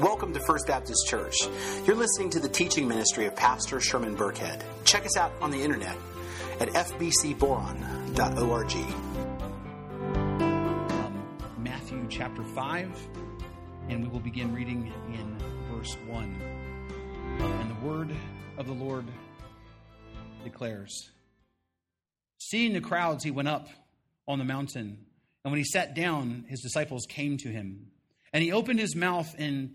Welcome to First Baptist Church. You're listening to the teaching ministry of Pastor Sherman Burkhead. Check us out on the internet at fbcboron.org. um, Matthew chapter 5, and we will begin reading in verse 1. And the word of the Lord declares Seeing the crowds, he went up on the mountain, and when he sat down, his disciples came to him. And he opened his mouth and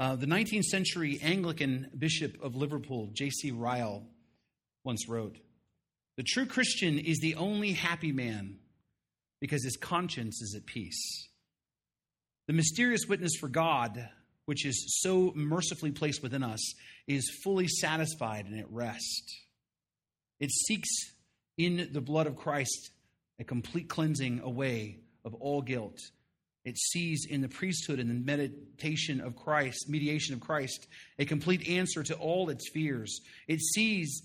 Uh, the 19th century Anglican Bishop of Liverpool, J.C. Ryle, once wrote The true Christian is the only happy man because his conscience is at peace. The mysterious witness for God, which is so mercifully placed within us, is fully satisfied and at rest. It seeks in the blood of Christ a complete cleansing away of all guilt. It sees in the priesthood and the meditation of Christ, mediation of Christ, a complete answer to all its fears. It sees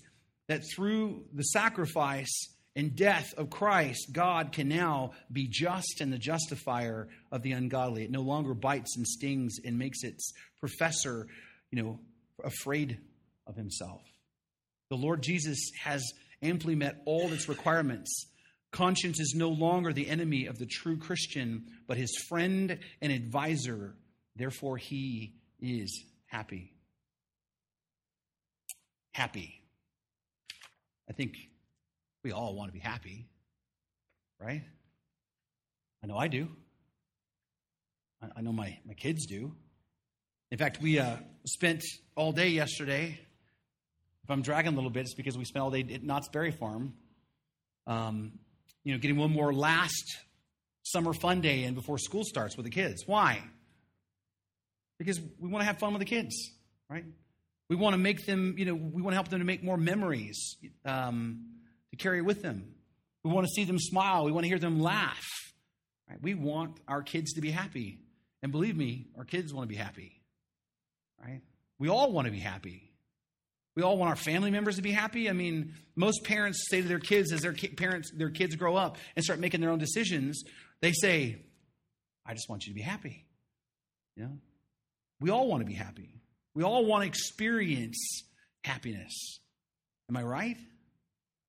that through the sacrifice and death of Christ, God can now be just and the justifier of the ungodly. It no longer bites and stings and makes its professor, you know, afraid of himself. The Lord Jesus has amply met all its requirements. Conscience is no longer the enemy of the true Christian, but his friend and advisor. Therefore, he is happy. Happy. I think we all want to be happy, right? I know I do. I, know my, my kids do. In fact, we uh, spent all day yesterday. If I'm dragging a little bit, it's because we spent all day at Knott's Berry Farm, um, you know, getting one more last summer fun day in before school starts with the kids. Why? Because we want to have fun with the kids, right? We want to make them, you know, we want to help them to make more memories. Um, to carry with them. We want to see them smile. We want to hear them laugh. Right? We want our kids to be happy. And believe me, our kids want to be happy. Right? We all want to be happy. We all want our family members to be happy. I mean, most parents say to their kids as their ki- parents their kids grow up and start making their own decisions, they say, "I just want you to be happy." You know? We all want to be happy. We all want to experience happiness. Am I right?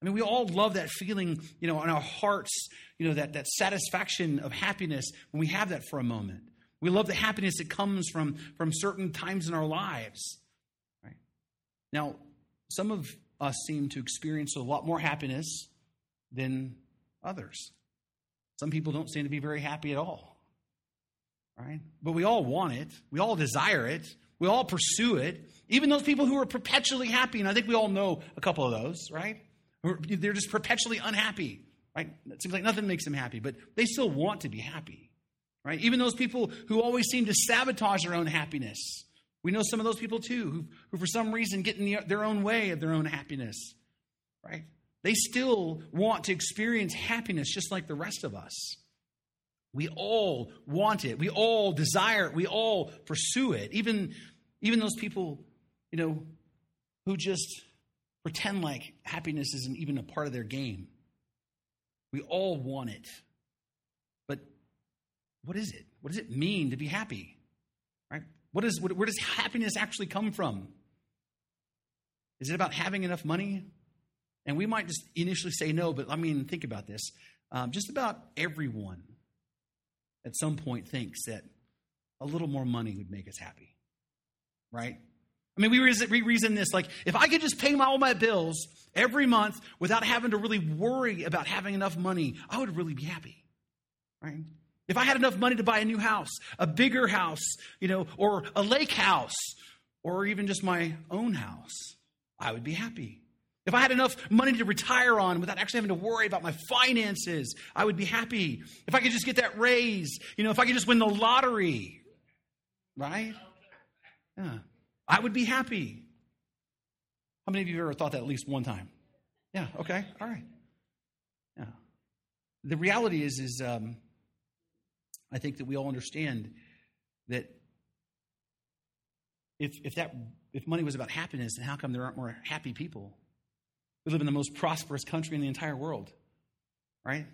I mean, we all love that feeling, you know, in our hearts, you know, that, that satisfaction of happiness when we have that for a moment. We love the happiness that comes from, from certain times in our lives. Now, some of us seem to experience a lot more happiness than others. Some people don't seem to be very happy at all. Right? But we all want it. We all desire it. We all pursue it. Even those people who are perpetually happy, and I think we all know a couple of those, right? They're just perpetually unhappy, right? It seems like nothing makes them happy, but they still want to be happy, right? Even those people who always seem to sabotage their own happiness. We know some of those people too, who, who for some reason get in the, their own way of their own happiness, right? They still want to experience happiness just like the rest of us. We all want it. We all desire it. We all pursue it. Even, even those people, you know, who just pretend like happiness isn't even a part of their game. We all want it. But what is it? What does it mean to be happy? Right? What is, where does happiness actually come from? Is it about having enough money? And we might just initially say no, but I mean, think about this. Um, just about everyone at some point thinks that a little more money would make us happy, right? I mean, we reason, we reason this like if I could just pay my, all my bills every month without having to really worry about having enough money, I would really be happy, right? If I had enough money to buy a new house, a bigger house, you know, or a lake house, or even just my own house, I would be happy. If I had enough money to retire on without actually having to worry about my finances, I would be happy. If I could just get that raise, you know, if I could just win the lottery, right? Yeah, I would be happy. How many of you have ever thought that at least one time? Yeah, okay, all right. Yeah. The reality is, is um, I think that we all understand that if, if that if money was about happiness, then how come there aren't more happy people? We live in the most prosperous country in the entire world, right?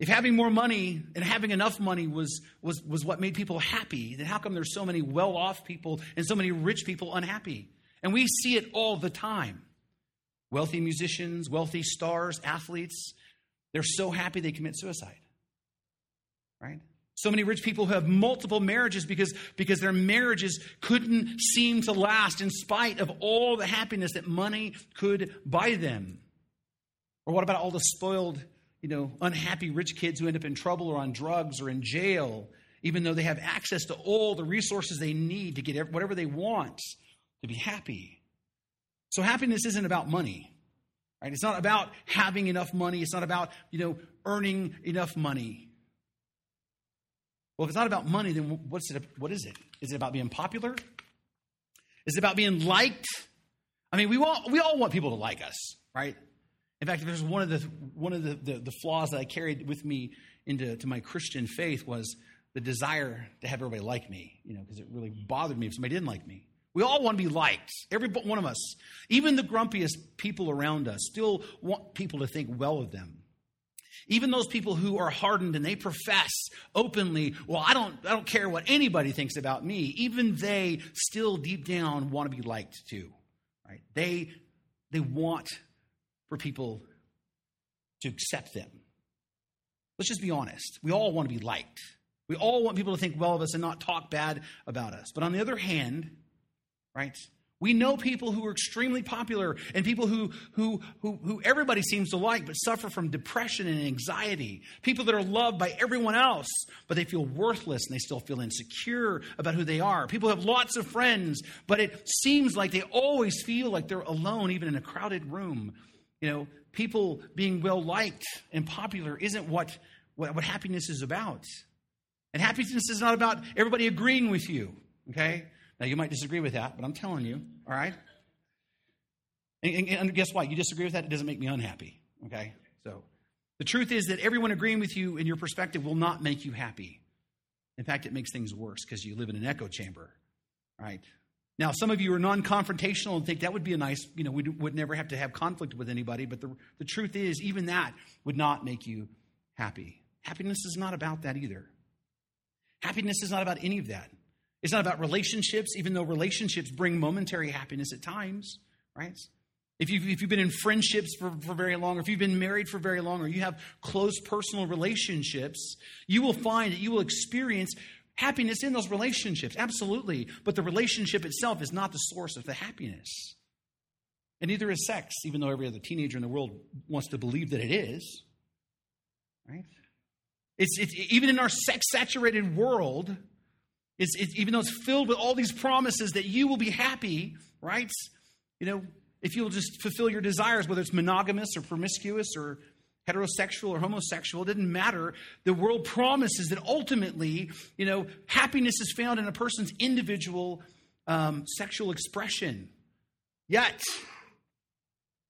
If having more money and having enough money was, was, was what made people happy, then how come there's so many well off people and so many rich people unhappy? And we see it all the time. Wealthy musicians, wealthy stars, athletes, they're so happy they commit suicide, right? So many rich people who have multiple marriages because, because their marriages couldn't seem to last in spite of all the happiness that money could buy them. Or what about all the spoiled, you know, unhappy rich kids who end up in trouble or on drugs or in jail, even though they have access to all the resources they need to get whatever they want to be happy? So happiness isn't about money. Right? It's not about having enough money. It's not about, you know, earning enough money. Well, if it's not about money, then what's it, what is it? Is it about being popular? Is it about being liked? I mean, we all, we all want people to like us, right? In fact, there's one of the one of the, the, the flaws that I carried with me into to my Christian faith was the desire to have everybody like me, you know, because it really bothered me if somebody didn't like me. We all want to be liked. Every one of us, even the grumpiest people around us, still want people to think well of them. Even those people who are hardened and they profess openly, well, I don't, I don't care what anybody thinks about me, even they still deep down want to be liked too. Right? They, they want for people to accept them. Let's just be honest. We all want to be liked. We all want people to think well of us and not talk bad about us. But on the other hand, right, we know people who are extremely popular and people who, who, who, who everybody seems to like but suffer from depression and anxiety. People that are loved by everyone else, but they feel worthless and they still feel insecure about who they are. People have lots of friends, but it seems like they always feel like they're alone, even in a crowded room. You know, people being well liked and popular isn't what, what, what happiness is about. And happiness is not about everybody agreeing with you, okay? Now, you might disagree with that, but I'm telling you, all right? And, and, and, guess what? You disagree with that, it doesn't make me unhappy, okay? So, the truth is that everyone agreeing with you in your perspective will not make you happy. In fact, it makes things worse because you live in an echo chamber, right? Now, some of you are non confrontational and think that would be a nice, you know, we would never have to have conflict with anybody, but the, the truth is, even that would not make you happy. Happiness is not about that either. Happiness is not about any of that. It's not about relationships, even though relationships bring momentary happiness at times, right? If you've, if you've been in friendships for, for very long, or if you've been married for very long, or you have close personal relationships, you will find that you will experience happiness in those relationships. Absolutely. But the relationship itself is not the source of the happiness. And neither is sex, even though every other teenager in the world wants to believe that it is. Right? It's, it's even in our sex saturated world, it's, it's, even though it's filled with all these promises that you will be happy, right? You know, if you'll just fulfill your desires, whether it's monogamous or promiscuous or heterosexual or homosexual, it doesn't matter. The world promises that ultimately, you know, happiness is found in a person's individual um, sexual expression. Yet,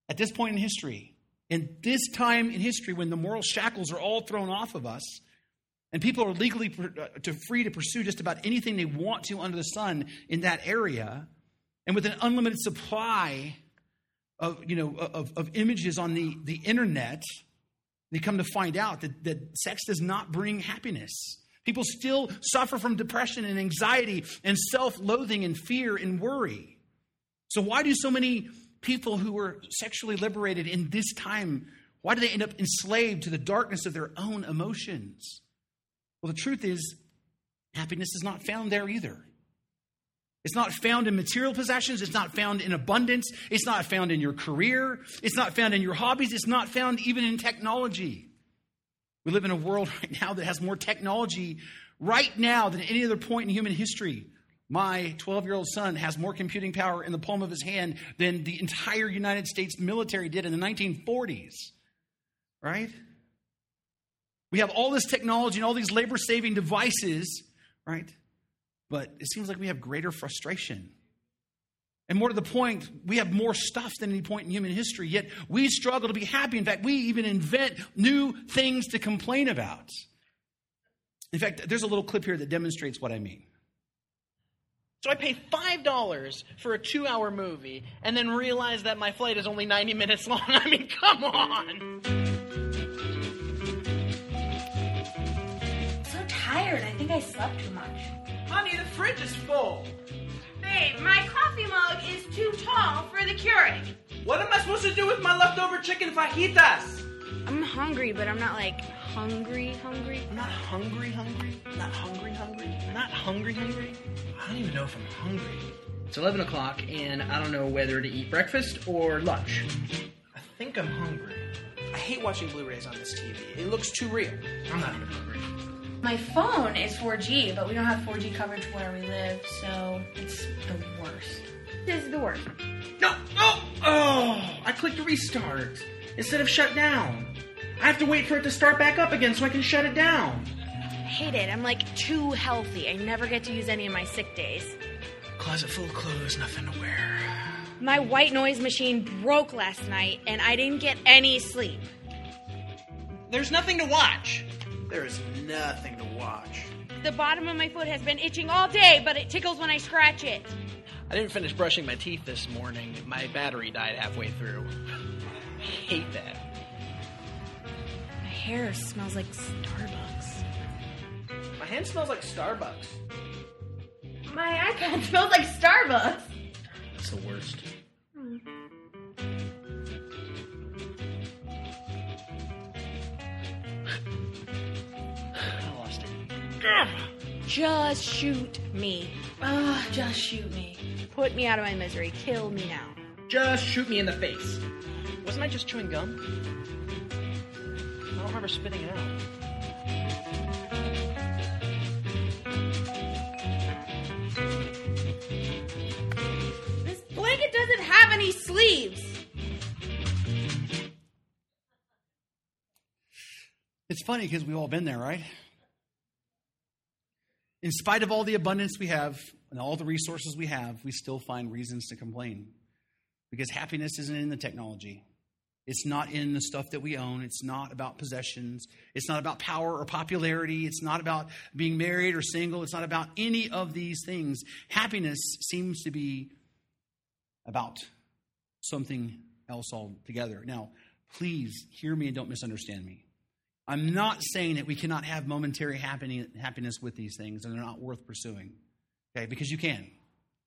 at this point in history, in this time in history when the moral shackles are all thrown off of us, and people are legally uh, to free to pursue just about anything they want to under the sun in that area. And with an unlimited supply of, you know, of, of images on the, the internet, they come to find out that, that sex does not bring happiness. People still suffer from depression and anxiety and self loathing and fear and worry. So, why do so many people who are sexually liberated in this time, why do they end up enslaved to the darkness of their own emotions? Well, the truth is, happiness is not found there either. It's not found in material possessions. It's not found in abundance. It's not found in your career. It's not found in your hobbies. It's not found even in technology. We live in a world right now that has more technology right now than any other point in human history. My 12 year old son has more computing power in the palm of his hand than the entire United States military did in the 1940s. Right? We have all this technology and all these labor saving devices, right? But it seems like we have greater frustration. And more to the point, we have more stuff than any point in human history, yet we struggle to be happy. In fact, we even invent new things to complain about. In fact, there's a little clip here that demonstrates what I mean. So I pay $5 for a two hour movie and then realize that my flight is only 90 minutes long. I mean, come on! Tired. I think I slept too much. Honey, the fridge is full. Babe, my coffee mug is too tall for the Keurig. What am I supposed to do with my leftover chicken fajitas? I'm hungry, but I'm not like hungry, hungry. I'm not hungry, hungry. I'm not hungry, hungry. I'm not hungry, hungry. I don't even know if I'm hungry. It's 11 o'clock, and I don't know whether to eat breakfast or lunch. I think I'm hungry. I hate watching Blu rays on this TV. It looks too real. I'm not even hungry. My phone is 4G, but we don't have 4G coverage where we live, so it's the worst. This is the worst. No! Oh! Oh! I clicked restart instead of shut down. I have to wait for it to start back up again so I can shut it down. I hate it. I'm like too healthy. I never get to use any of my sick days. Closet full of clothes, nothing to wear. My white noise machine broke last night, and I didn't get any sleep. There's nothing to watch. There is nothing to watch. The bottom of my foot has been itching all day, but it tickles when I scratch it. I didn't finish brushing my teeth this morning. My battery died halfway through. I hate that. My hair smells like Starbucks. My hand smells like Starbucks. My iPad smells like Starbucks. That's the worst. Just shoot me. Ah, just shoot me. Put me out of my misery. Kill me now. Just shoot me in the face. Wasn't I just chewing gum? I don't remember spitting it out. This blanket doesn't have any sleeves. It's funny because we've all been there, right? In spite of all the abundance we have and all the resources we have, we still find reasons to complain. Because happiness isn't in the technology. It's not in the stuff that we own. It's not about possessions. It's not about power or popularity. It's not about being married or single. It's not about any of these things. Happiness seems to be about something else altogether. Now, please hear me and don't misunderstand me. I'm not saying that we cannot have momentary happiness with these things and they're not worth pursuing. Okay, because you can.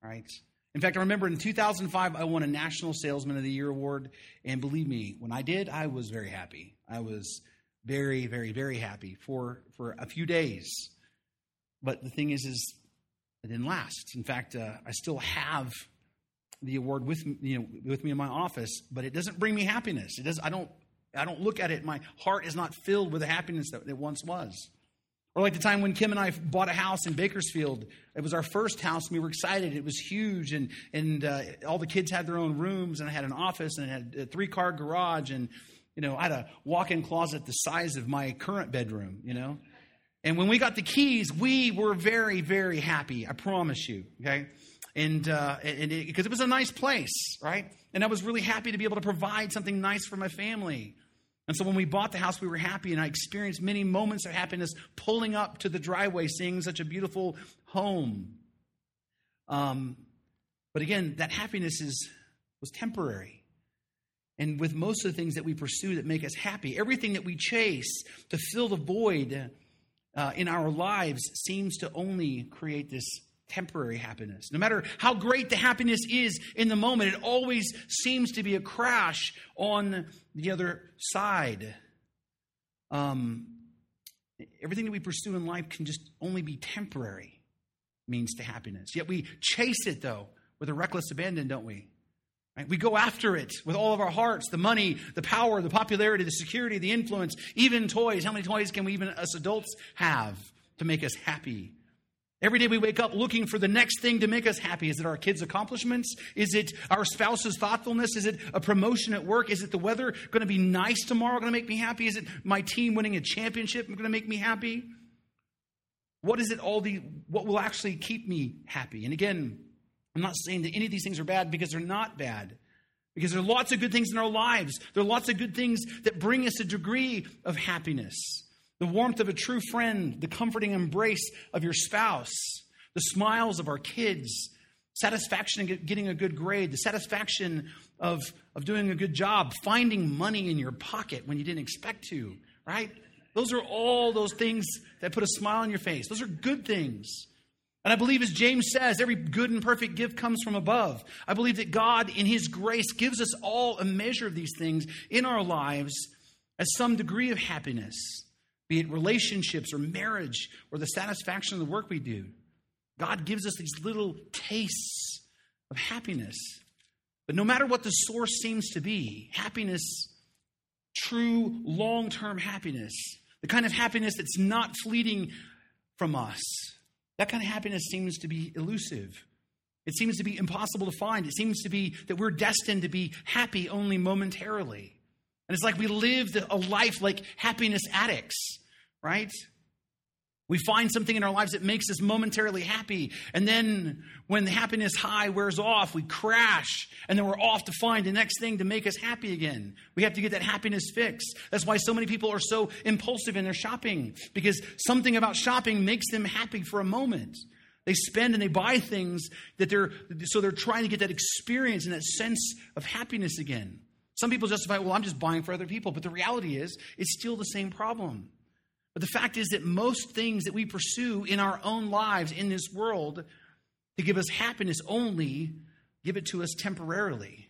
right? In fact, I remember in 2005, I won a National Salesman of the Year award. And believe me, when I did, I was very happy. I was very, very, very happy for, for a few days. But the thing is, is it didn't last. In fact, uh, I still have the award with you know, with me in my office, but it doesn't bring me happiness. It does. I don't. I don't look at it. My heart is not filled with the happiness that it once was. Or like the time when Kim and I bought a house in Bakersfield. It was our first house, and we were excited. It was huge, and and uh, all the kids had their own rooms, and I had an office, and it had a three car garage, and you know I had a walk in closet the size of my current bedroom. You know, and when we got the keys, we were very very happy. I promise you. Okay, and uh, and because it, it was a nice place, right? And I was really happy to be able to provide something nice for my family. And so when we bought the house, we were happy, and I experienced many moments of happiness pulling up to the driveway, seeing such a beautiful home. Um, but again, that happiness is, was temporary. And with most of the things that we pursue that make us happy, everything that we chase to fill the void uh, in our lives seems to only create this temporary happiness. No matter how great the happiness is in the moment, it always seems to be a crash on the other side. Um, everything that we pursue in life can just only be temporary. means to happiness. Yet we chase it, though, with a reckless abandon, don't we? Right? We go after it with all of our hearts the money, the power, the popularity, the security, the influence, even toys. How many toys can we, even us adults, have to make us happy? Every day we wake up looking for the next thing to make us happy. Is it our kids' accomplishments? Is it our spouse's thoughtfulness? Is it a promotion at work? Is it the weather going to be nice tomorrow going to make me happy? Is it my team winning a championship going to make me happy? What is it all the what will actually keep me happy? And again, I'm not saying that any of these things are bad because they're not bad. Because there are lots of good things in our lives. There are lots of good things that bring us a degree of happiness. The warmth of a true friend, the comforting embrace of your spouse, the smiles of our kids, satisfaction in getting a good grade, the satisfaction of, of doing a good job, finding money in your pocket when you didn't expect to, right? Those are all those things that put a smile on your face. Those are good things. And I believe, as James says, every good and perfect gift comes from above. I believe that God, in His grace, gives us all a measure of these things in our lives as some degree of happiness, be it relationships or marriage or the satisfaction of the work we do. God gives us these little tastes of happiness. But no matter what the source seems to be, happiness, true long term happiness, the kind of happiness that's not fleeting from us, that kind of happiness seems to be elusive. It seems to be impossible to find. It seems to be that we're destined to be happy only momentarily. And it's like we lived a life like happiness addicts, right? We find something in our lives that makes us momentarily happy. And then when the happiness high wears off, we crash. And then we're off to find the next thing to make us happy again. We have to get that happiness fix. That's why so many people are so impulsive in their shopping, because something about shopping makes them happy for a moment. They spend and they buy things that they're, so they're trying to get that experience and that sense of happiness again. Some people justify, well, I'm just buying for other people. But the reality is, it's still the same problem. But the fact is that most things that we pursue in our own lives in this world to give us happiness only give it to us temporarily.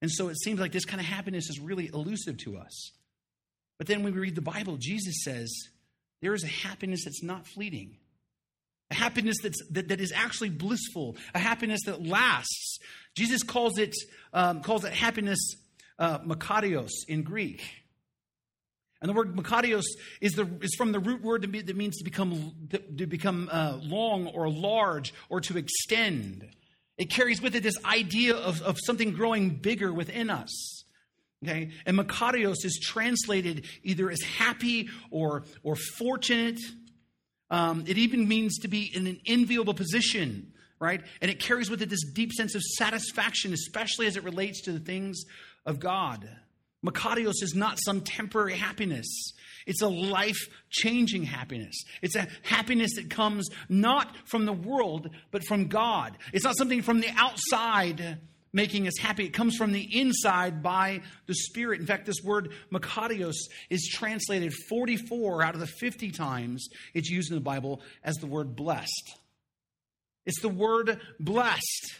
And so it seems like this kind of happiness is really elusive to us. But then when we read the Bible, Jesus says there is a happiness that's not fleeting, a happiness that's, that, that is actually blissful, a happiness that lasts. Jesus calls it, um, calls it happiness uh, makarios in Greek. And the word makarios is, the, is from the root word that means to become, to become uh, long or large or to extend. It carries with it this idea of, of something growing bigger within us. Okay? And makarios is translated either as happy or, or fortunate. Um, it even means to be in an enviable position, right? And it carries with it this deep sense of satisfaction, especially as it relates to the things of God. Makarios is not some temporary happiness. It's a life changing happiness. It's a happiness that comes not from the world, but from God. It's not something from the outside making us happy. It comes from the inside by the Spirit. In fact, this word makarios is translated 44 out of the 50 times it's used in the Bible as the word blessed. It's the word blessed.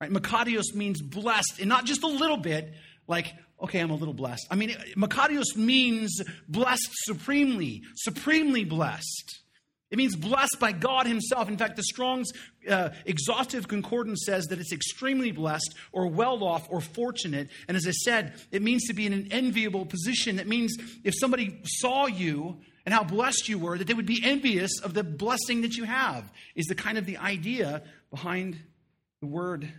Right? Makarios means blessed, and not just a little bit, like okay, I'm a little blessed. I mean, Makarios means blessed supremely, supremely blessed. It means blessed by God Himself. In fact, the Strong's uh, exhaustive concordance says that it's extremely blessed or well off or fortunate. And as I said, it means to be in an enviable position. That means if somebody saw you and how blessed you were, that they would be envious of the blessing that you have, is the kind of the idea behind the word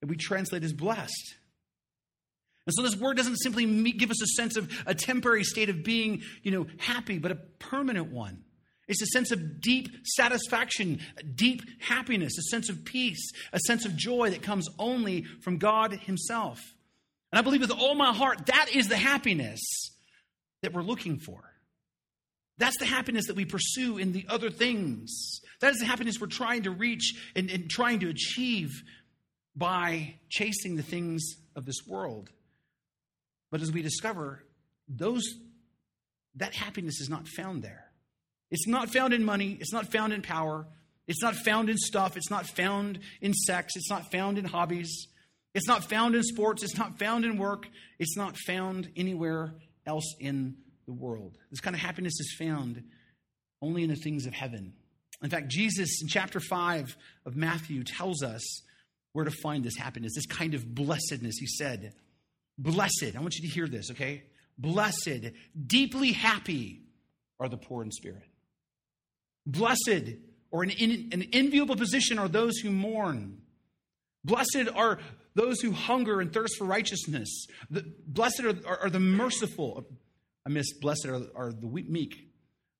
that we translate as blessed. And so this word doesn't simply give us a sense of a temporary state of being, you know, happy, but a permanent one. It's a sense of deep satisfaction, deep happiness, a sense of peace, a sense of joy that comes only from God Himself. And I believe with all my heart that is the happiness that we're looking for. That's the happiness that we pursue in the other things. That is the happiness we're trying to reach and, and trying to achieve by chasing the things of this world. But as we discover, those that happiness is not found there. It's not found in money, it's not found in power, it's not found in stuff, it's not found in sex, it's not found in hobbies, it's not found in sports, it's not found in work, it's not found anywhere else in the world. This kind of happiness is found only in the things of heaven. In fact, Jesus in chapter 5 of Matthew tells us where to find this happiness, this kind of blessedness. He said, Blessed, I want you to hear this, okay? Blessed, deeply happy are the poor in spirit. Blessed, or an, in, an enviable position, are those who mourn. Blessed are those who hunger and thirst for righteousness. The, blessed are, are, are, the merciful. I miss blessed are, are the meek.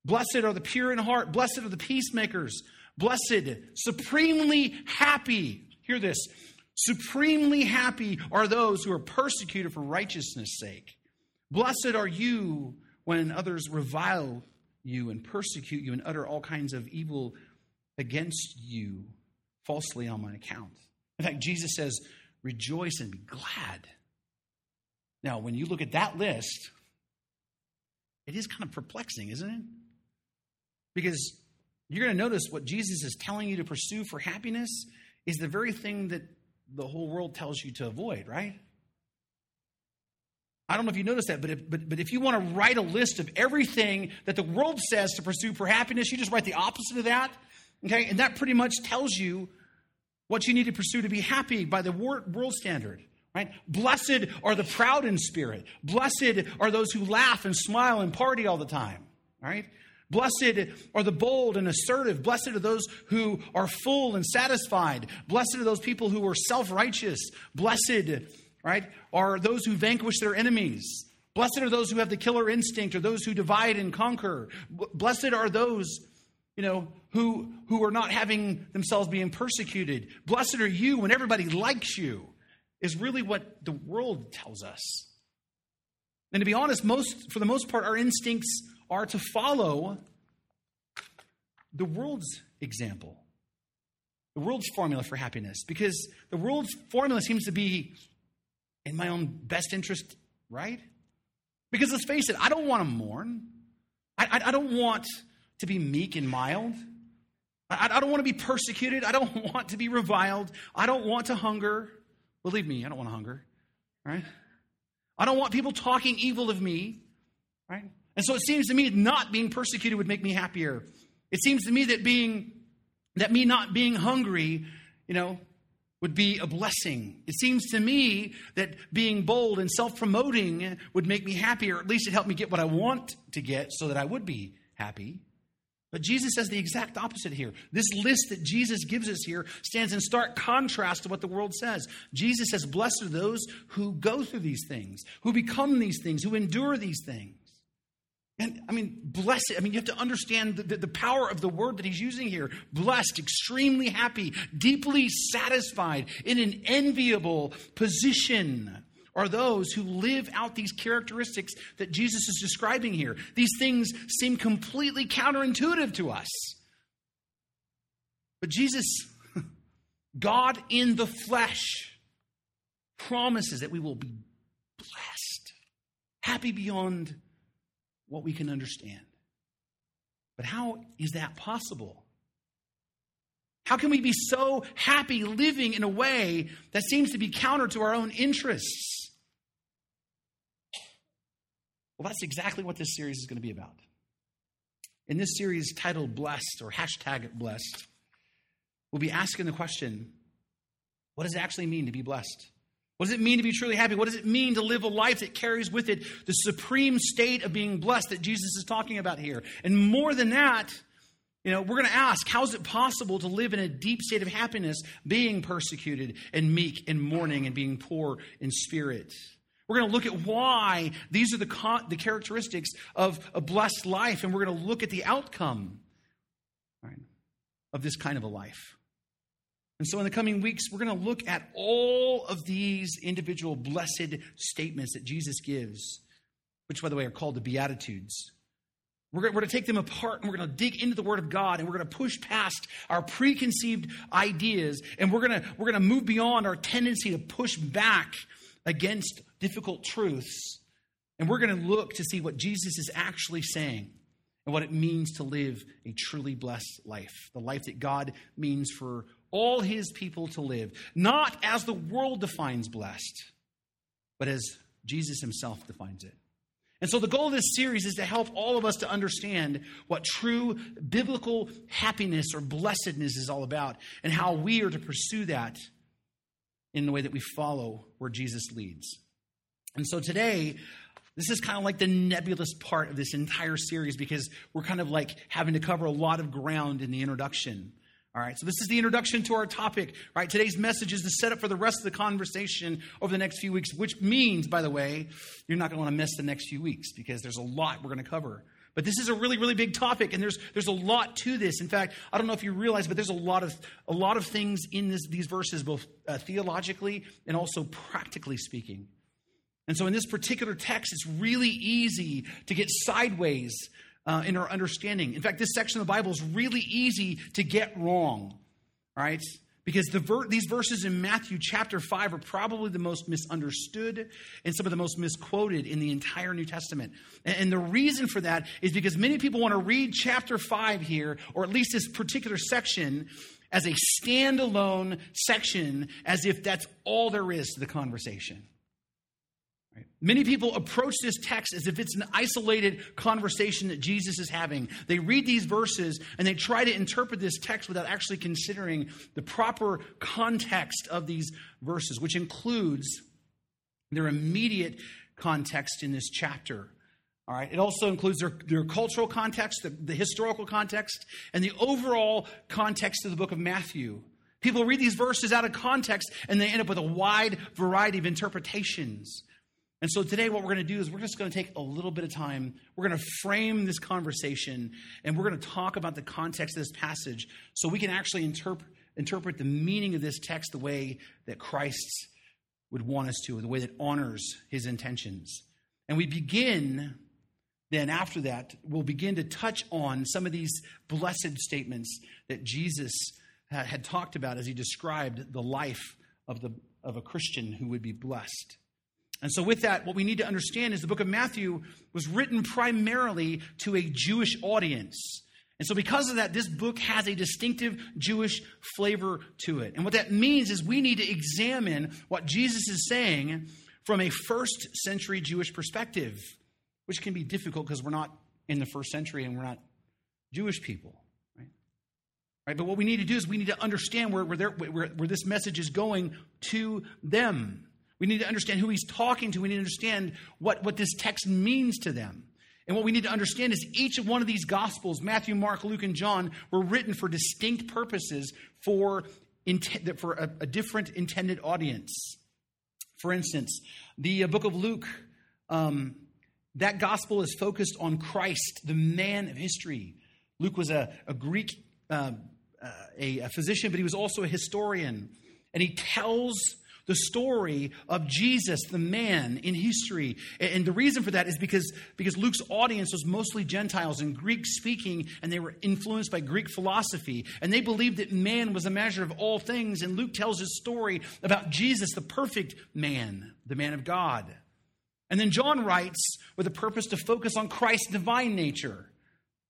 Blessed are the pure in heart. Blessed are the peacemakers. Blessed, supremely happy. Hear this. Supremely happy are those who are persecuted for righteousness' sake. Blessed are you when others revile you and persecute you and utter all kinds of evil against you falsely on my account. In fact, Jesus says, rejoice and be glad. Now, when you look at that list, it is kind of perplexing, isn't it? Because you're going to notice what Jesus is telling you to pursue for happiness is the very thing that the whole world tells you to avoid, right? I don't know if you noticed that, but if, but, but if you want to write a list of everything that the world says to pursue for happiness, you just write the opposite of that. Okay? And that pretty much tells you what you need to pursue to be happy by the world standard. Right? Blessed are the proud in spirit. Blessed are those who laugh and smile and party all the time. Right? Blessed are the bold and assertive. Blessed are those who are full and satisfied. Blessed are those people who are self righteous. Blessed, right, are those who vanquish their enemies. Blessed are those who have the killer instinct or those who divide and conquer. Blessed are those you know, who, who are not having themselves being persecuted. Blessed are you when everybody likes you, is really what the world tells us. And to be honest, most, for the most part, our instincts are to follow the world's example, the world's formula for happiness, because the world's formula seems to be in my own best interest, right? Because let's face it, I don't want to mourn. I, I, I don't want to be meek and mild. I, I don't want to be persecuted. I don't want to be reviled. I don't want to hunger. Believe me, I don't want to hunger. Right? I don't want people talking evil of me. Right? And so it seems to me not being persecuted would make me happier. It seems to me that being that me not being hungry, you know, would be a blessing. It seems to me that being bold and self-promoting would make me happier. At least it helped me get what I want to get so that I would be happy. But Jesus says the exact opposite here. This list that Jesus gives us here stands in stark contrast to what the world says. Jesus says, Blessed are those who go through these things, who become these things, who endure these things. And I mean, blessed, I mean, you have to understand the, the, the power of the word that he's using here. Blessed, extremely happy, deeply satisfied, in an enviable position are those who live out these characteristics that Jesus is describing here. These things seem completely counterintuitive to us. But Jesus, God in the flesh, promises that we will be blessed, happy beyond what we can understand. But how is that possible? How can we be so happy living in a way that seems to be counter to our own interests? Well, that's exactly what this series is going to be about. In this series titled Blessed or hashtag Blessed, we'll be asking the question what does it actually mean to be blessed? What does it mean to be truly happy? What does it mean to live a life that carries with it the supreme state of being blessed that Jesus is talking about here? And more than that, you know, we're going to ask, how is it possible to live in a deep state of happiness, being persecuted and meek and mourning and being poor in spirit? We're going to look at why these are the, the characteristics of a blessed life, and we're going to look at the outcome right, of this kind of a life. And so, in the coming weeks, we're going to look at all of these individual blessed statements that Jesus gives, which, by the way, are called the Beatitudes. We're going, to take them apart and we're going to dig into the Word of God and we're going to push past our preconceived ideas and we're going to, we're going to move beyond our tendency to push back against difficult truths. And we're going to look to see what Jesus is actually saying and what it means to live a truly blessed life, the life that God means for all his people to live, not as the world defines blessed, but as Jesus himself defines it. And so the goal of this series is to help all of us to understand what true biblical happiness or blessedness is all about and how we are to pursue that in the way that we follow where Jesus leads. And so today, this is kind of like the nebulous part of this entire series because we're kind of like having to cover a lot of ground in the introduction. All right, so this is the introduction to our topic. Right, today's message is the setup for the rest of the conversation over the next few weeks, which means, by the way, you're not going to want to miss the next few weeks because there's a lot we're going to cover. But this is a really, really big topic, and there's there's a lot to this. In fact, I don't know if you realize, but there's a lot of a lot of things in this, these verses, both uh, theologically and also practically speaking. And so, in this particular text, it's really easy to get sideways uh, in our understanding. In fact, this section of the Bible is really easy to get wrong, right? Because the ver- these verses in Matthew chapter 5 are probably the most misunderstood and some of the most misquoted in the entire New Testament. And, and the reason for that is because many people want to read chapter 5 here, or at least this particular section, as a standalone section, as if that's all there is to the conversation. Many people approach this text as if it's an isolated conversation that Jesus is having. They read these verses and they try to interpret this text without actually considering the proper context of these verses, which includes their immediate context in this chapter. All right. It also includes their, their cultural context, the, the historical context, and the overall context of the book of Matthew. People read these verses out of context and they end up with a wide variety of interpretations. And so today, what we're going to do is we're just going to take a little bit of time. We're going to frame this conversation and we're going to talk about the context of this passage so we can actually interpret, interpret the meaning of this text the way that Christ would want us to, the way that honors his intentions. And we begin, then after that, we'll begin to touch on some of these blessed statements that Jesus had talked about as he described the life of, the, of a Christian who would be blessed. And so, with that, what we need to understand is the book of Matthew was written primarily to a Jewish audience. And so, because of that, this book has a distinctive Jewish flavor to it. And what that means is we need to examine what Jesus is saying from a first century Jewish perspective, which can be difficult because we're not in the first century and we're not Jewish people. Right? Right? But what we need to do is we need to understand where, where, where, where this message is going to them. We need to understand who he's talking to. We need to understand what, what this text means to them. And what we need to understand is each of one of these gospels, Matthew, Mark, Luke, and John, were written for distinct purposes for, for a, a different intended audience. For instance, the uh, book of Luke, um, that gospel is focused on Christ, the man of history. Luke was a, a Greek, uh, uh, a, a physician, but he was also a historian. And he tells the story of Jesus, the man in history. And the reason for that is because, because Luke's audience was mostly Gentiles and Greek speaking, and they were influenced by Greek philosophy. And they believed that man was a measure of all things. And Luke tells his story about Jesus, the perfect man, the man of God. And then John writes with a purpose to focus on Christ's divine nature.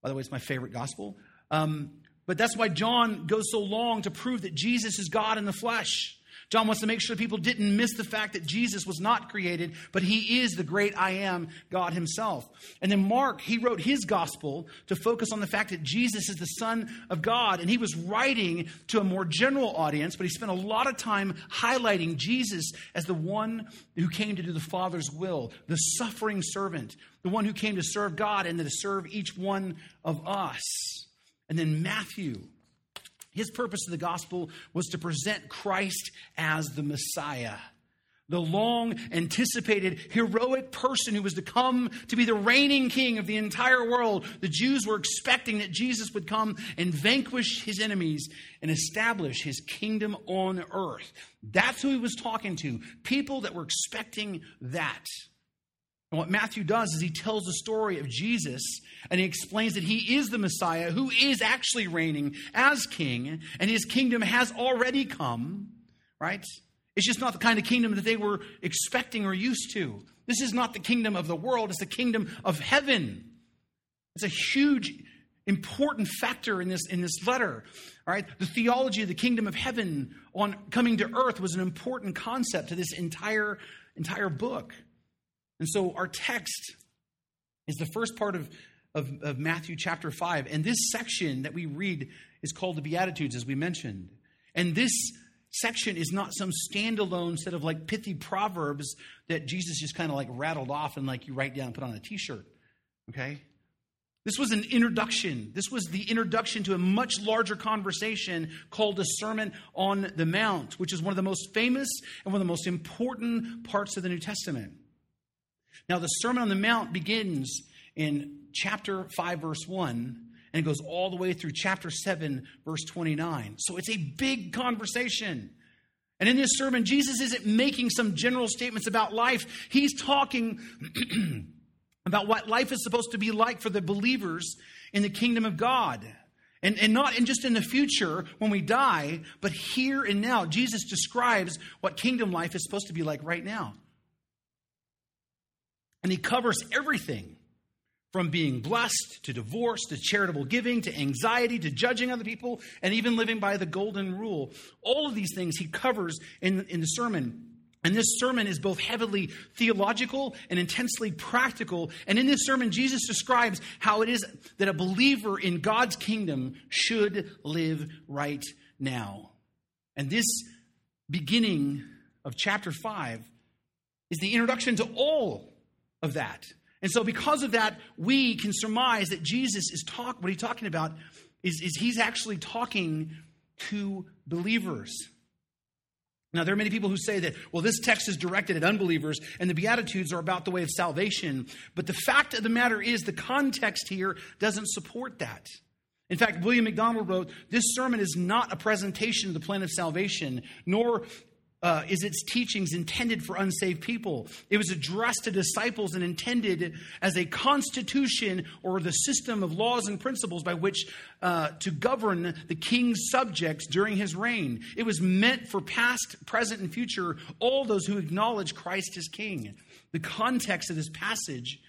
By the way, it's my favorite gospel. Um, but that's why John goes so long to prove that Jesus is God in the flesh. John wants to make sure people didn't miss the fact that Jesus was not created, but he is the great I am, God himself. And then Mark, he wrote his gospel to focus on the fact that Jesus is the Son of God. And he was writing to a more general audience, but he spent a lot of time highlighting Jesus as the one who came to do the Father's will, the suffering servant, the one who came to serve God and to serve each one of us. And then Matthew, his purpose of the gospel was to present Christ as the Messiah, the long anticipated heroic person who was to come to be the reigning king of the entire world. The Jews were expecting that Jesus would come and vanquish his enemies and establish his kingdom on earth. That's who he was talking to, people that were expecting that. And what Matthew does is he tells the story of Jesus and he explains that he is the Messiah who is actually reigning as king and his kingdom has already come, right? It's just not the kind of kingdom that they were expecting or used to. This is not the kingdom of the world, it's the kingdom of heaven. It's a huge, important factor in this, in this letter. All right, the theology of the kingdom of heaven on coming to earth was an important concept to this entire, entire book. And so our text is the first part of, of, of Matthew chapter 5. And this section that we read is called the Beatitudes, as we mentioned. And this section is not some standalone set of like pithy proverbs that Jesus just kind of like rattled off and like you write down and put on a t shirt. Okay? This was an introduction. This was the introduction to a much larger conversation called the Sermon on the Mount, which is one of the most famous and one of the most important parts of the New Testament. Now, the Sermon on the Mount begins in chapter 5, verse 1, and it goes all the way through chapter 7, verse 29. So it's a big conversation. And in this sermon, Jesus isn't making some general statements about life, he's talking. about what life is supposed to be like for the believers in the kingdom of God. And, and not in just in the future when we die, but here and now. Jesus describes what kingdom life is supposed to be like right now. And he covers everything from being blessed to divorce to charitable giving to anxiety to judging other people and even living by the golden rule. All of these things he covers in, in the sermon. And this sermon is both heavily theological and intensely practical. And in this sermon, Jesus describes how it is that a believer in God's kingdom should live right now. And this beginning of chapter 5 is the introduction to all of that. And so, because of that, we can surmise that Jesus is talk. What he's talking about is, is he's actually talking to believers. Now, there are many people who say that, well, this text is directed at unbelievers and the Beatitudes are about the way of salvation. But the fact of the matter is, the context here doesn't support that. In fact, William MacDonald wrote, This sermon is not a presentation of the plan of salvation, nor uh, is its teachings intended for unsaved people. It was addressed to disciples and intended as a constitution or the system of laws and principles by which uh, to govern the king's subjects during his reign. It was meant for past, present, and future, all those who acknowledge Christ as king. The context of this passage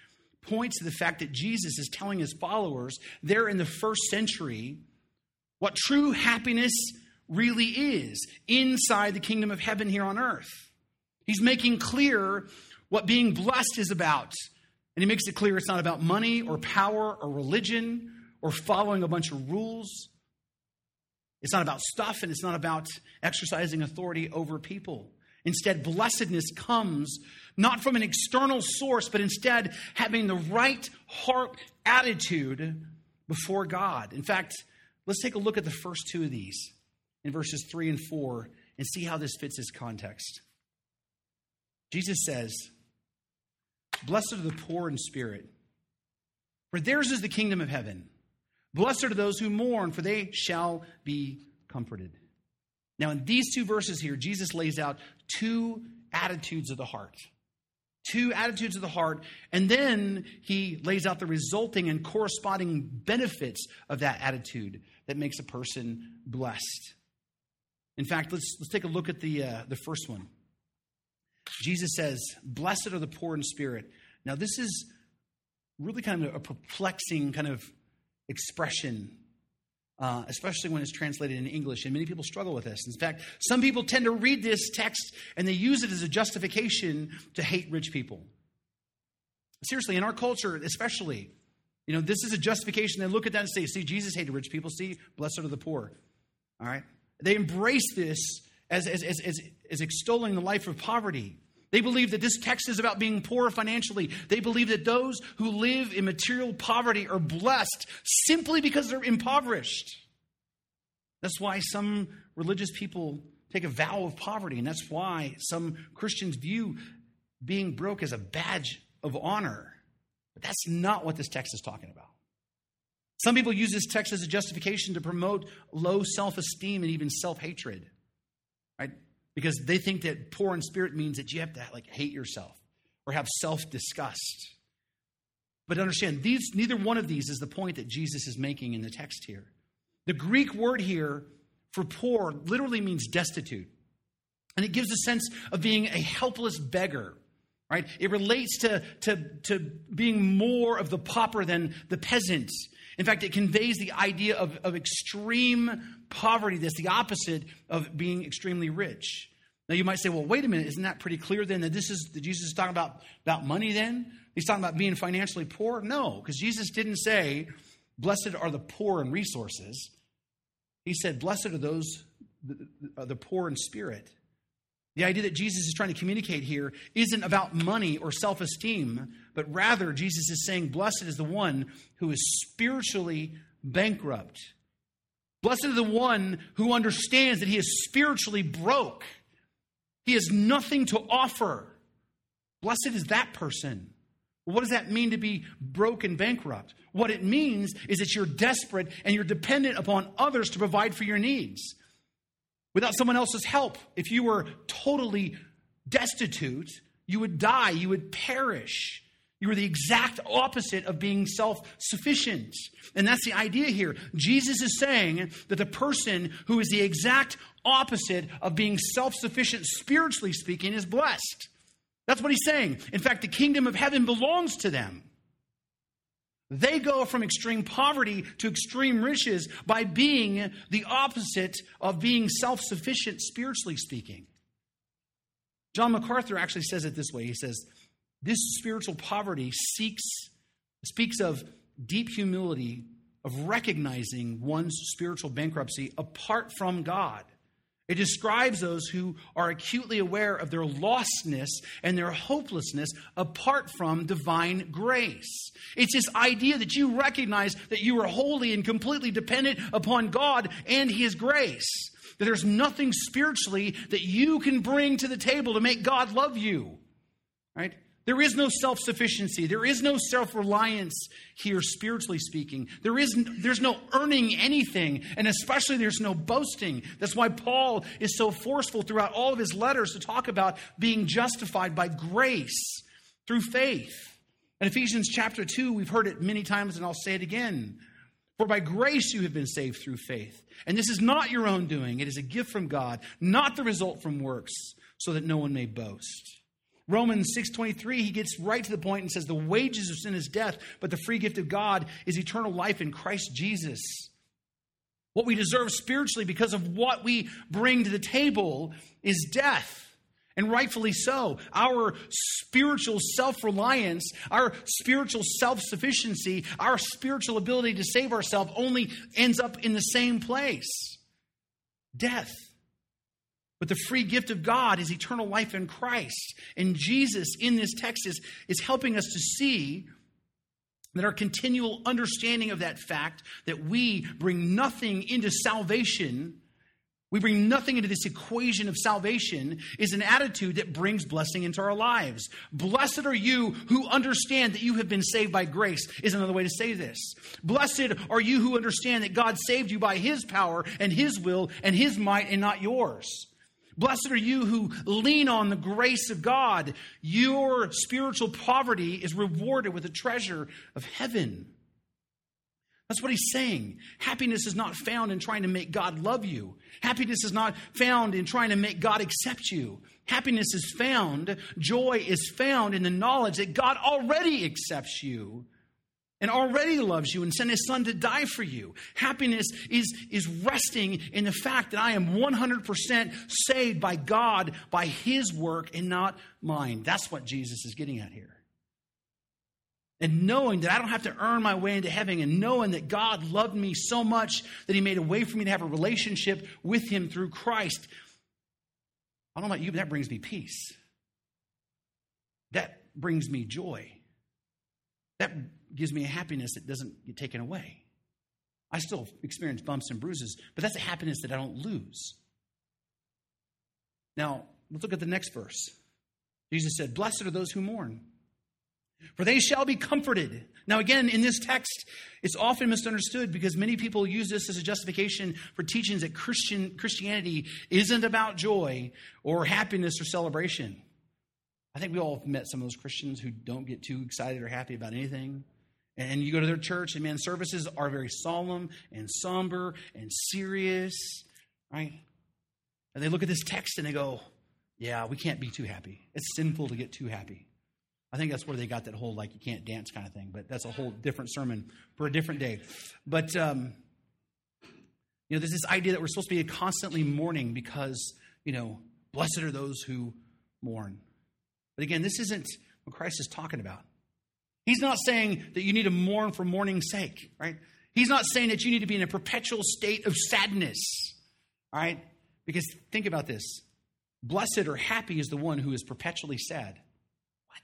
points to the fact that Jesus is telling his followers there in the first century what true happiness really is inside the kingdom of heaven here on earth. He's making clear what being blessed is about. And he makes it clear it's not about money or power or religion or following a bunch of rules. It's not about stuff and it's not about exercising authority over people. Instead, blessedness comes not from an external source, but instead having the right heart attitude before God. In fact, let's take a look at the first two of these in verses 3 and 4 and see how this fits his context. Jesus says, Blessed are the poor in spirit, for theirs is the kingdom of heaven. Blessed are those who mourn, for they shall be comforted. Now, in these two verses here, Jesus lays out two attitudes of the heart. Two attitudes of the heart, and then he lays out the resulting and corresponding benefits of that attitude that makes a person blessed. In fact, let's, let's take a look at the, uh, the first one. Jesus says, Blessed are the poor in spirit. Now, this is really kind of a perplexing kind of expression, uh, especially when it's translated in English, and many people struggle with this. In fact, some people tend to read this text and they use it as a justification to hate rich people. Seriously, in our culture, especially, you know, this is a justification. They look at that and say, see, Jesus hated rich people. See, blessed are the poor. All right? They embrace this as, as, as, as, as extolling the life of poverty. They believe that this text is about being poor financially. They believe that those who live in material poverty are blessed simply because they're impoverished. That's why some religious people take a vow of poverty, and that's why some Christians view being broke as a badge of honor. But that's not what this text is talking about. Some people use this text as a justification to promote low self esteem and even self hatred, right? Because they think that poor in spirit means that you have to like hate yourself or have self disgust. But understand, these, neither one of these is the point that Jesus is making in the text here. The Greek word here for poor literally means destitute. And it gives a sense of being a helpless beggar, right? It relates to, to, to being more of the pauper than the peasant in fact, it conveys the idea of, of extreme poverty that's the opposite of being extremely rich. Now you might say, well, wait a minute, isn't that pretty clear then that this is that Jesus is talking about, about money then? He's talking about being financially poor? No, because Jesus didn't say, blessed are the poor in resources. He said, blessed are those the, the poor in spirit. The idea that Jesus is trying to communicate here isn't about money or self esteem, but rather Jesus is saying, Blessed is the one who is spiritually bankrupt. Blessed is the one who understands that he is spiritually broke. He has nothing to offer. Blessed is that person. What does that mean to be broke and bankrupt? What it means is that you're desperate and you're dependent upon others to provide for your needs. Without someone else's help, if you were totally destitute, you would die, you would perish. You were the exact opposite of being self sufficient. And that's the idea here. Jesus is saying that the person who is the exact opposite of being self sufficient, spiritually speaking, is blessed. That's what he's saying. In fact, the kingdom of heaven belongs to them. They go from extreme poverty to extreme riches by being the opposite of being self sufficient, spiritually speaking. John MacArthur actually says it this way He says, this spiritual poverty seeks, speaks of deep humility, of recognizing one's spiritual bankruptcy apart from God. It describes those who are acutely aware of their lostness and their hopelessness apart from divine grace. It's this idea that you recognize that you are wholly and completely dependent upon God and His grace. That there's nothing spiritually that you can bring to the table to make God love you. Right? There is no self sufficiency. There is no self reliance here, spiritually speaking. There is, there's no earning anything, and especially there's no boasting. That's why Paul is so forceful throughout all of his letters to talk about being justified by grace through faith. In Ephesians chapter 2, we've heard it many times, and I'll say it again. For by grace you have been saved through faith. And this is not your own doing, it is a gift from God, not the result from works, so that no one may boast. Romans 6:23 he gets right to the point and says the wages of sin is death but the free gift of God is eternal life in Christ Jesus. What we deserve spiritually because of what we bring to the table is death. And rightfully so. Our spiritual self reliance, our spiritual self sufficiency, our spiritual ability to save ourselves only ends up in the same place death. But the free gift of God is eternal life in Christ. And Jesus, in this text, is, is helping us to see that our continual understanding of that fact that we bring nothing into salvation, we bring nothing into this equation of salvation, is an attitude that brings blessing into our lives. Blessed are you who understand that you have been saved by grace, is another way to say this. Blessed are you who understand that God saved you by his power and his will and his might and not yours. Blessed are you who lean on the grace of God. Your spiritual poverty is rewarded with the treasure of heaven. That's what he's saying. Happiness is not found in trying to make God love you. Happiness is not found in trying to make God accept you. Happiness is found, joy is found in the knowledge that God already accepts you and already loves you and sent his son to die for you. Happiness is, is resting in the fact that I am 100% saved by God, by his work, and not mine. That's what Jesus is getting at here. And knowing that I don't have to earn my way into heaven, and knowing that God loved me so much that he made a way for me to have a relationship with him through Christ. I don't know about you, but that brings me peace. That brings me joy. That gives me a happiness that doesn't get taken away. I still experience bumps and bruises, but that's a happiness that I don't lose. Now, let's look at the next verse. Jesus said, Blessed are those who mourn, for they shall be comforted. Now, again, in this text, it's often misunderstood because many people use this as a justification for teachings that Christian Christianity isn't about joy or happiness or celebration. I think we all have met some of those Christians who don't get too excited or happy about anything. And you go to their church, and man, services are very solemn and somber and serious, right? And they look at this text and they go, Yeah, we can't be too happy. It's sinful to get too happy. I think that's where they got that whole like you can't dance kind of thing, but that's a whole different sermon for a different day. But, um, you know, there's this idea that we're supposed to be constantly mourning because, you know, Blessed are those who mourn. But again, this isn't what Christ is talking about. He's not saying that you need to mourn for mourning's sake, right? He's not saying that you need to be in a perpetual state of sadness, right? Because think about this blessed or happy is the one who is perpetually sad. What?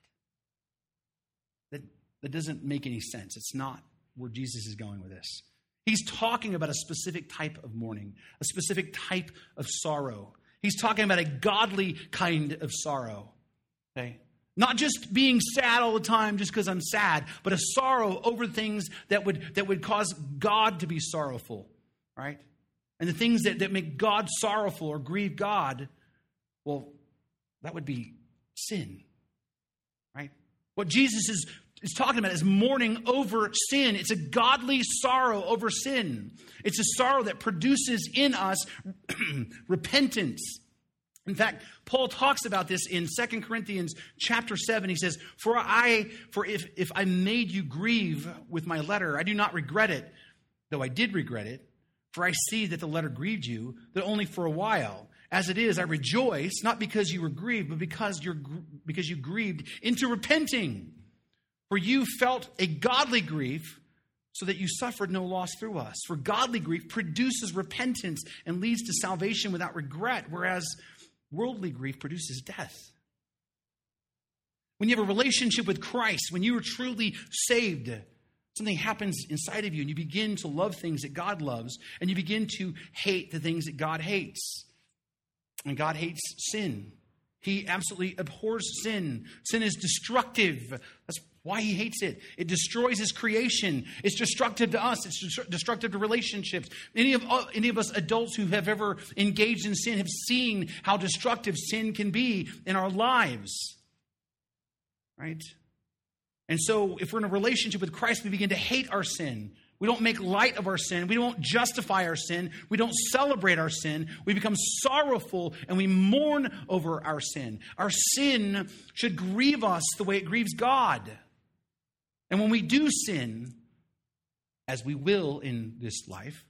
That, that doesn't make any sense. It's not where Jesus is going with this. He's talking about a specific type of mourning, a specific type of sorrow. He's talking about a godly kind of sorrow. Okay? Not just being sad all the time just because I'm sad, but a sorrow over things that would, that would cause God to be sorrowful, right? And the things that, that make God sorrowful or grieve God, well, that would be sin, right? What Jesus is, is talking about is mourning over sin. It's a godly sorrow over sin. It's a sorrow that produces in us repentance in fact, Paul talks about this in 2 Corinthians chapter 7. He says, For I for if, if I made you grieve with my letter, I do not regret it, though I did regret it, for I see that the letter grieved you, that only for a while. As it is, I rejoice, not because you were grieved, but because, you're, because you grieved into repenting. For you felt a godly grief, so that you suffered no loss through us. For godly grief produces repentance and leads to salvation without regret, whereas Worldly grief produces death. When you have a relationship with Christ, when you are truly saved, something happens inside of you and you begin to love things that God loves and you begin to hate the things that God hates. And God hates sin. He absolutely abhors sin. Sin is destructive. That's why he hates it. It destroys his creation. It's destructive to us. It's destructive to relationships. Any of, uh, any of us adults who have ever engaged in sin have seen how destructive sin can be in our lives. Right? And so, if we're in a relationship with Christ, we begin to hate our sin. We don't make light of our sin. We don't justify our sin. We don't celebrate our sin. We become sorrowful and we mourn over our sin. Our sin should grieve us the way it grieves God. And when we do sin, as we will in this life,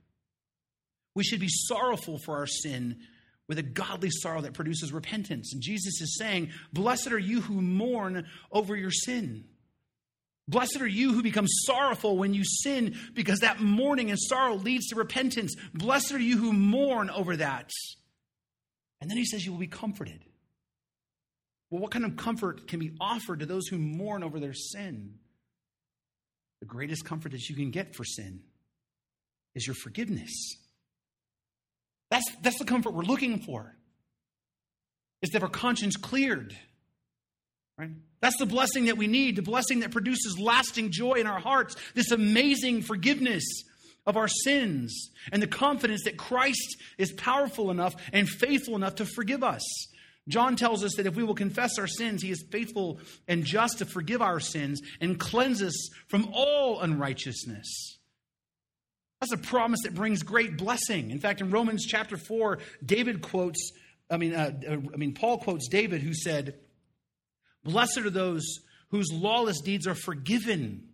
we should be sorrowful for our sin with a godly sorrow that produces repentance. And Jesus is saying, Blessed are you who mourn over your sin. Blessed are you who become sorrowful when you sin, because that mourning and sorrow leads to repentance. Blessed are you who mourn over that. And then he says, You will be comforted. Well, what kind of comfort can be offered to those who mourn over their sin? The greatest comfort that you can get for sin is your forgiveness. That's, that's the comfort we're looking for. Is that our conscience cleared. Right? That's the blessing that we need, the blessing that produces lasting joy in our hearts, this amazing forgiveness of our sins, and the confidence that Christ is powerful enough and faithful enough to forgive us. John tells us that if we will confess our sins, he is faithful and just to forgive our sins and cleanse us from all unrighteousness. That's a promise that brings great blessing. In fact, in Romans chapter 4, David quotes, I mean, uh, uh, I mean, Paul quotes David who said, Blessed are those whose lawless deeds are forgiven,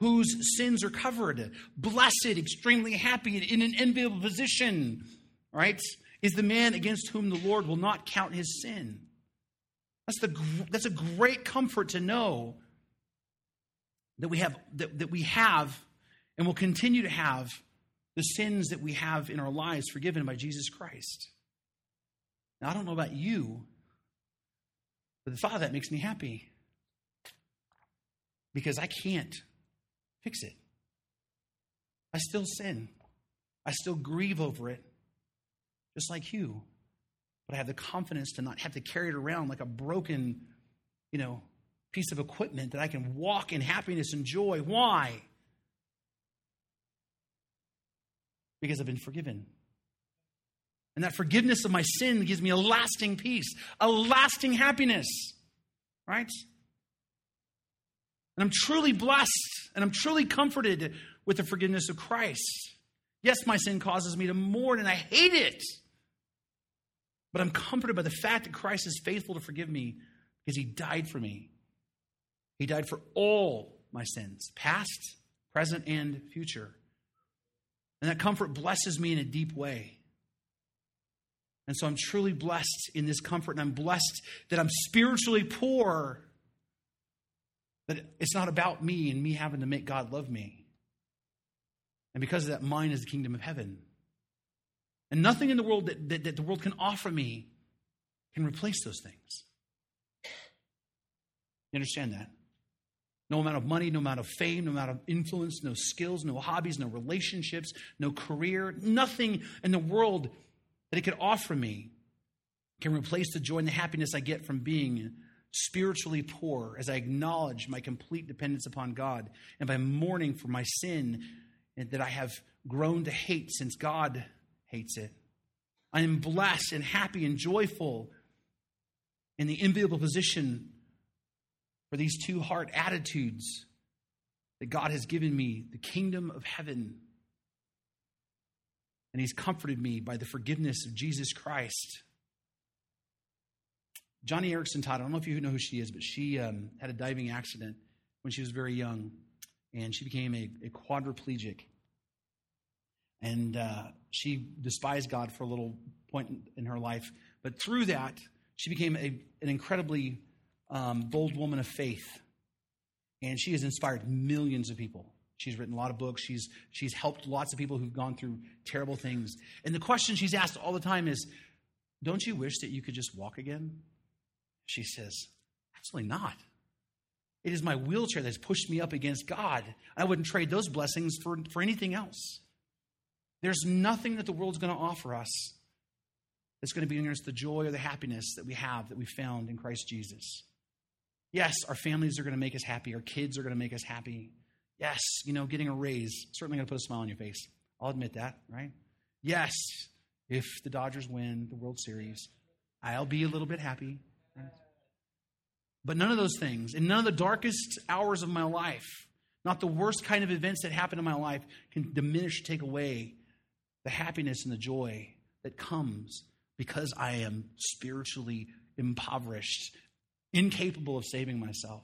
whose sins are covered. Blessed, extremely happy, in an enviable position, right? is the man against whom the Lord will not count his sin. That's, the, that's a great comfort to know that we have that, that we have and will continue to have the sins that we have in our lives forgiven by Jesus Christ. Now I don't know about you, but the thought of that makes me happy. Because I can't fix it. I still sin. I still grieve over it just like you. But I have the confidence to not have to carry it around like a broken, you know, piece of equipment that I can walk in happiness and joy. Why? Because I've been forgiven. And that forgiveness of my sin gives me a lasting peace, a lasting happiness, right? And I'm truly blessed and I'm truly comforted with the forgiveness of Christ. Yes, my sin causes me to mourn and I hate it. But I'm comforted by the fact that Christ is faithful to forgive me because he died for me. He died for all my sins, past, present, and future. And that comfort blesses me in a deep way. And so I'm truly blessed in this comfort, and I'm blessed that I'm spiritually poor. That it's not about me and me having to make God love me. And because of that, mine is the kingdom of heaven. And nothing in the world that, that, that the world can offer me can replace those things. You understand that? No amount of money, no amount of fame, no amount of influence, no skills, no hobbies, no relationships, no career, nothing in the world that it could offer me can replace the joy and the happiness I get from being spiritually poor as I acknowledge my complete dependence upon God and by mourning for my sin that I have grown to hate since God hates it. I am blessed and happy and joyful in the enviable position for these two heart attitudes that God has given me the kingdom of heaven. And He's comforted me by the forgiveness of Jesus Christ. Joni Eareckson Tada, I don't know if you know who she is, but she um, had a diving accident when she was very young, and she became a, a quadriplegic. And uh, she despised God for a little point in her life, but through that, she became a, an incredibly um, bold woman of faith, and she has inspired millions of people. She's written a lot of books. She's she's helped lots of people who've gone through terrible things. And the question she's asked all the time is, "Don't you wish that you could just walk again?" She says, "Absolutely not. It is my wheelchair that's pushed me up against God. I wouldn't trade those blessings for, for anything else. There's nothing that the world's going to offer us that's going to bring us the joy or the happiness that we have that we found in Christ Jesus. Yes, our families are going to make us happy. Our kids are going to make us happy. Yes, you know, getting a raise certainly going to put a smile on your face. I'll admit that, right? Yes, if the Dodgers win the World Series, I'll be a little bit happy. But none of those things, in none of the darkest hours of my life, not the worst kind of events that happen in my life, can diminish take away the happiness and the joy that comes because I am spiritually impoverished, incapable of saving myself,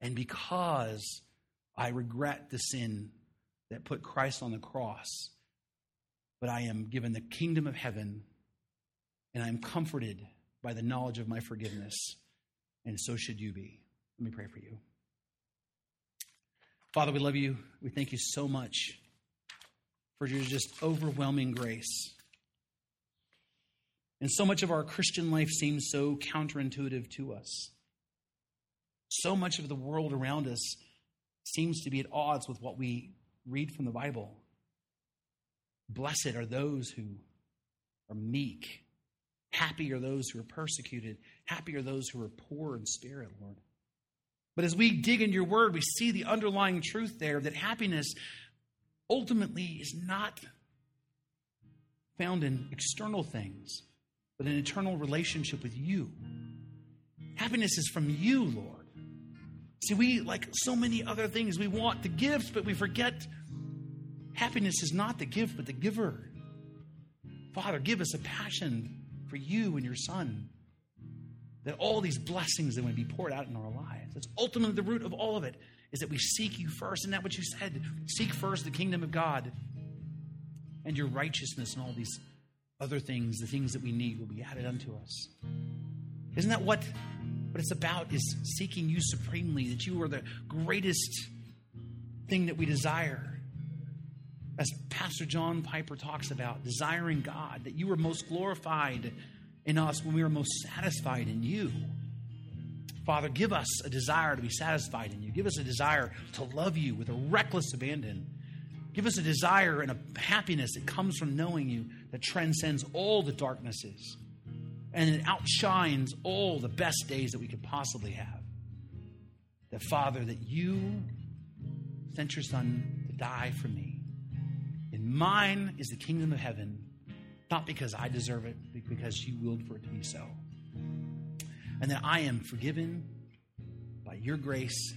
and because I regret the sin that put Christ on the cross. But I am given the kingdom of heaven, and I am comforted by the knowledge of my forgiveness, and so should you be. Let me pray for you. Father, we love you. We thank you so much for your just overwhelming grace. And so much of our Christian life seems so counterintuitive to us. So much of the world around us seems to be at odds with what we read from the Bible. Blessed are those who are meek. Happy are those who are persecuted. Happy are those who are poor in spirit, Lord. But as we dig into your word, we see the underlying truth there that happiness ultimately is not found in external things, but an eternal relationship with you. Happiness is from you, Lord. See, we, like so many other things, we want the gifts, but we forget happiness is not the gift, but the giver. Father, give us a passion for you and your Son, that all these blessings that would be poured out in our lives. That's ultimately the root of all of it, is that we seek you first. Isn't that what you said? Seek first the kingdom of God and your righteousness and all these other things, the things that we need, will be added unto us. Isn't that what, what it's about? Is seeking you supremely, that you are the greatest thing that we desire. As Pastor John Piper talks about, desiring God, that you are most glorified in us when we are most satisfied in you. Father, give us a desire to be satisfied in you. Give us a desire to love you with a reckless abandon Give us a desire and a happiness that comes from knowing you that transcends all the darknesses and it outshines all the best days that we could possibly have. That, Father, that you sent your Son to die for me. And mine is the kingdom of heaven, not because I deserve it, but because you willed for it to be so. And that I am forgiven by your grace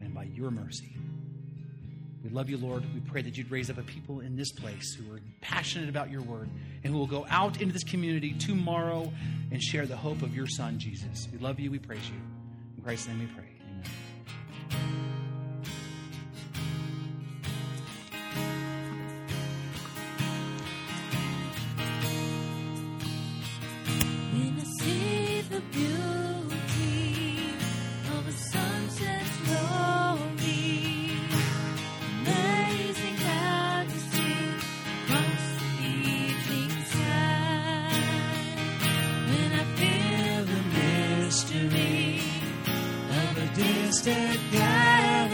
and by your mercy. We love you, Lord. We pray that you'd raise up a people in this place who are passionate about your word and who will go out into this community tomorrow and share the hope of your son, Jesus. We love you. We praise you. In Christ's name we pray. Amen.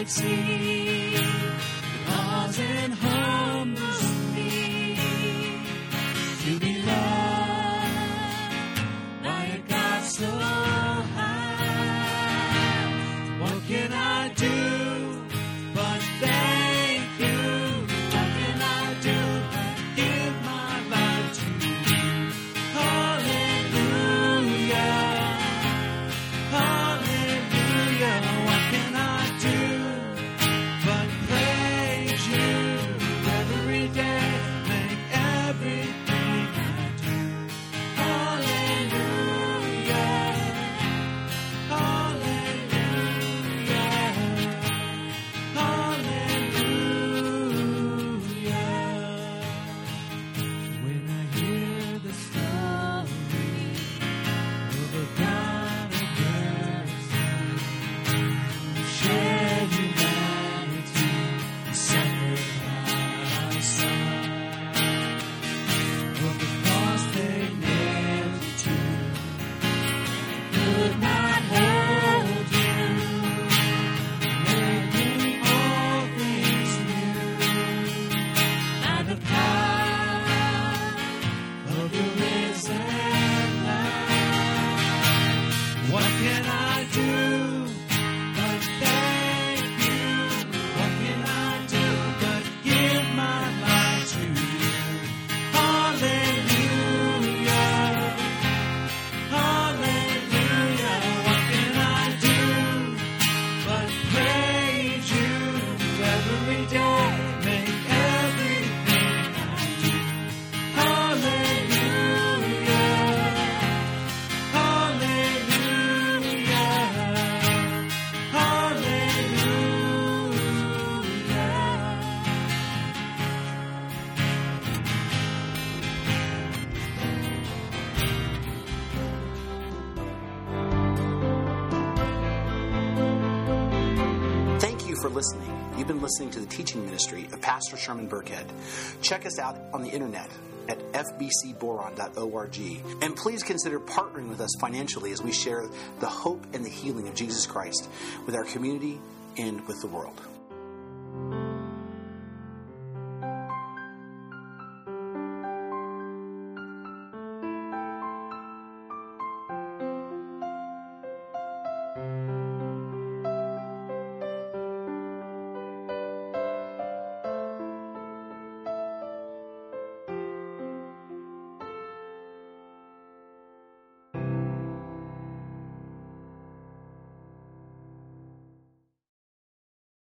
see. listening to the teaching ministry of Pastor Sherman Burkhead. Check us out on the internet at fbcboron.org. And please consider partnering with us financially as we share the hope and the healing of Jesus Christ with our community and with the world.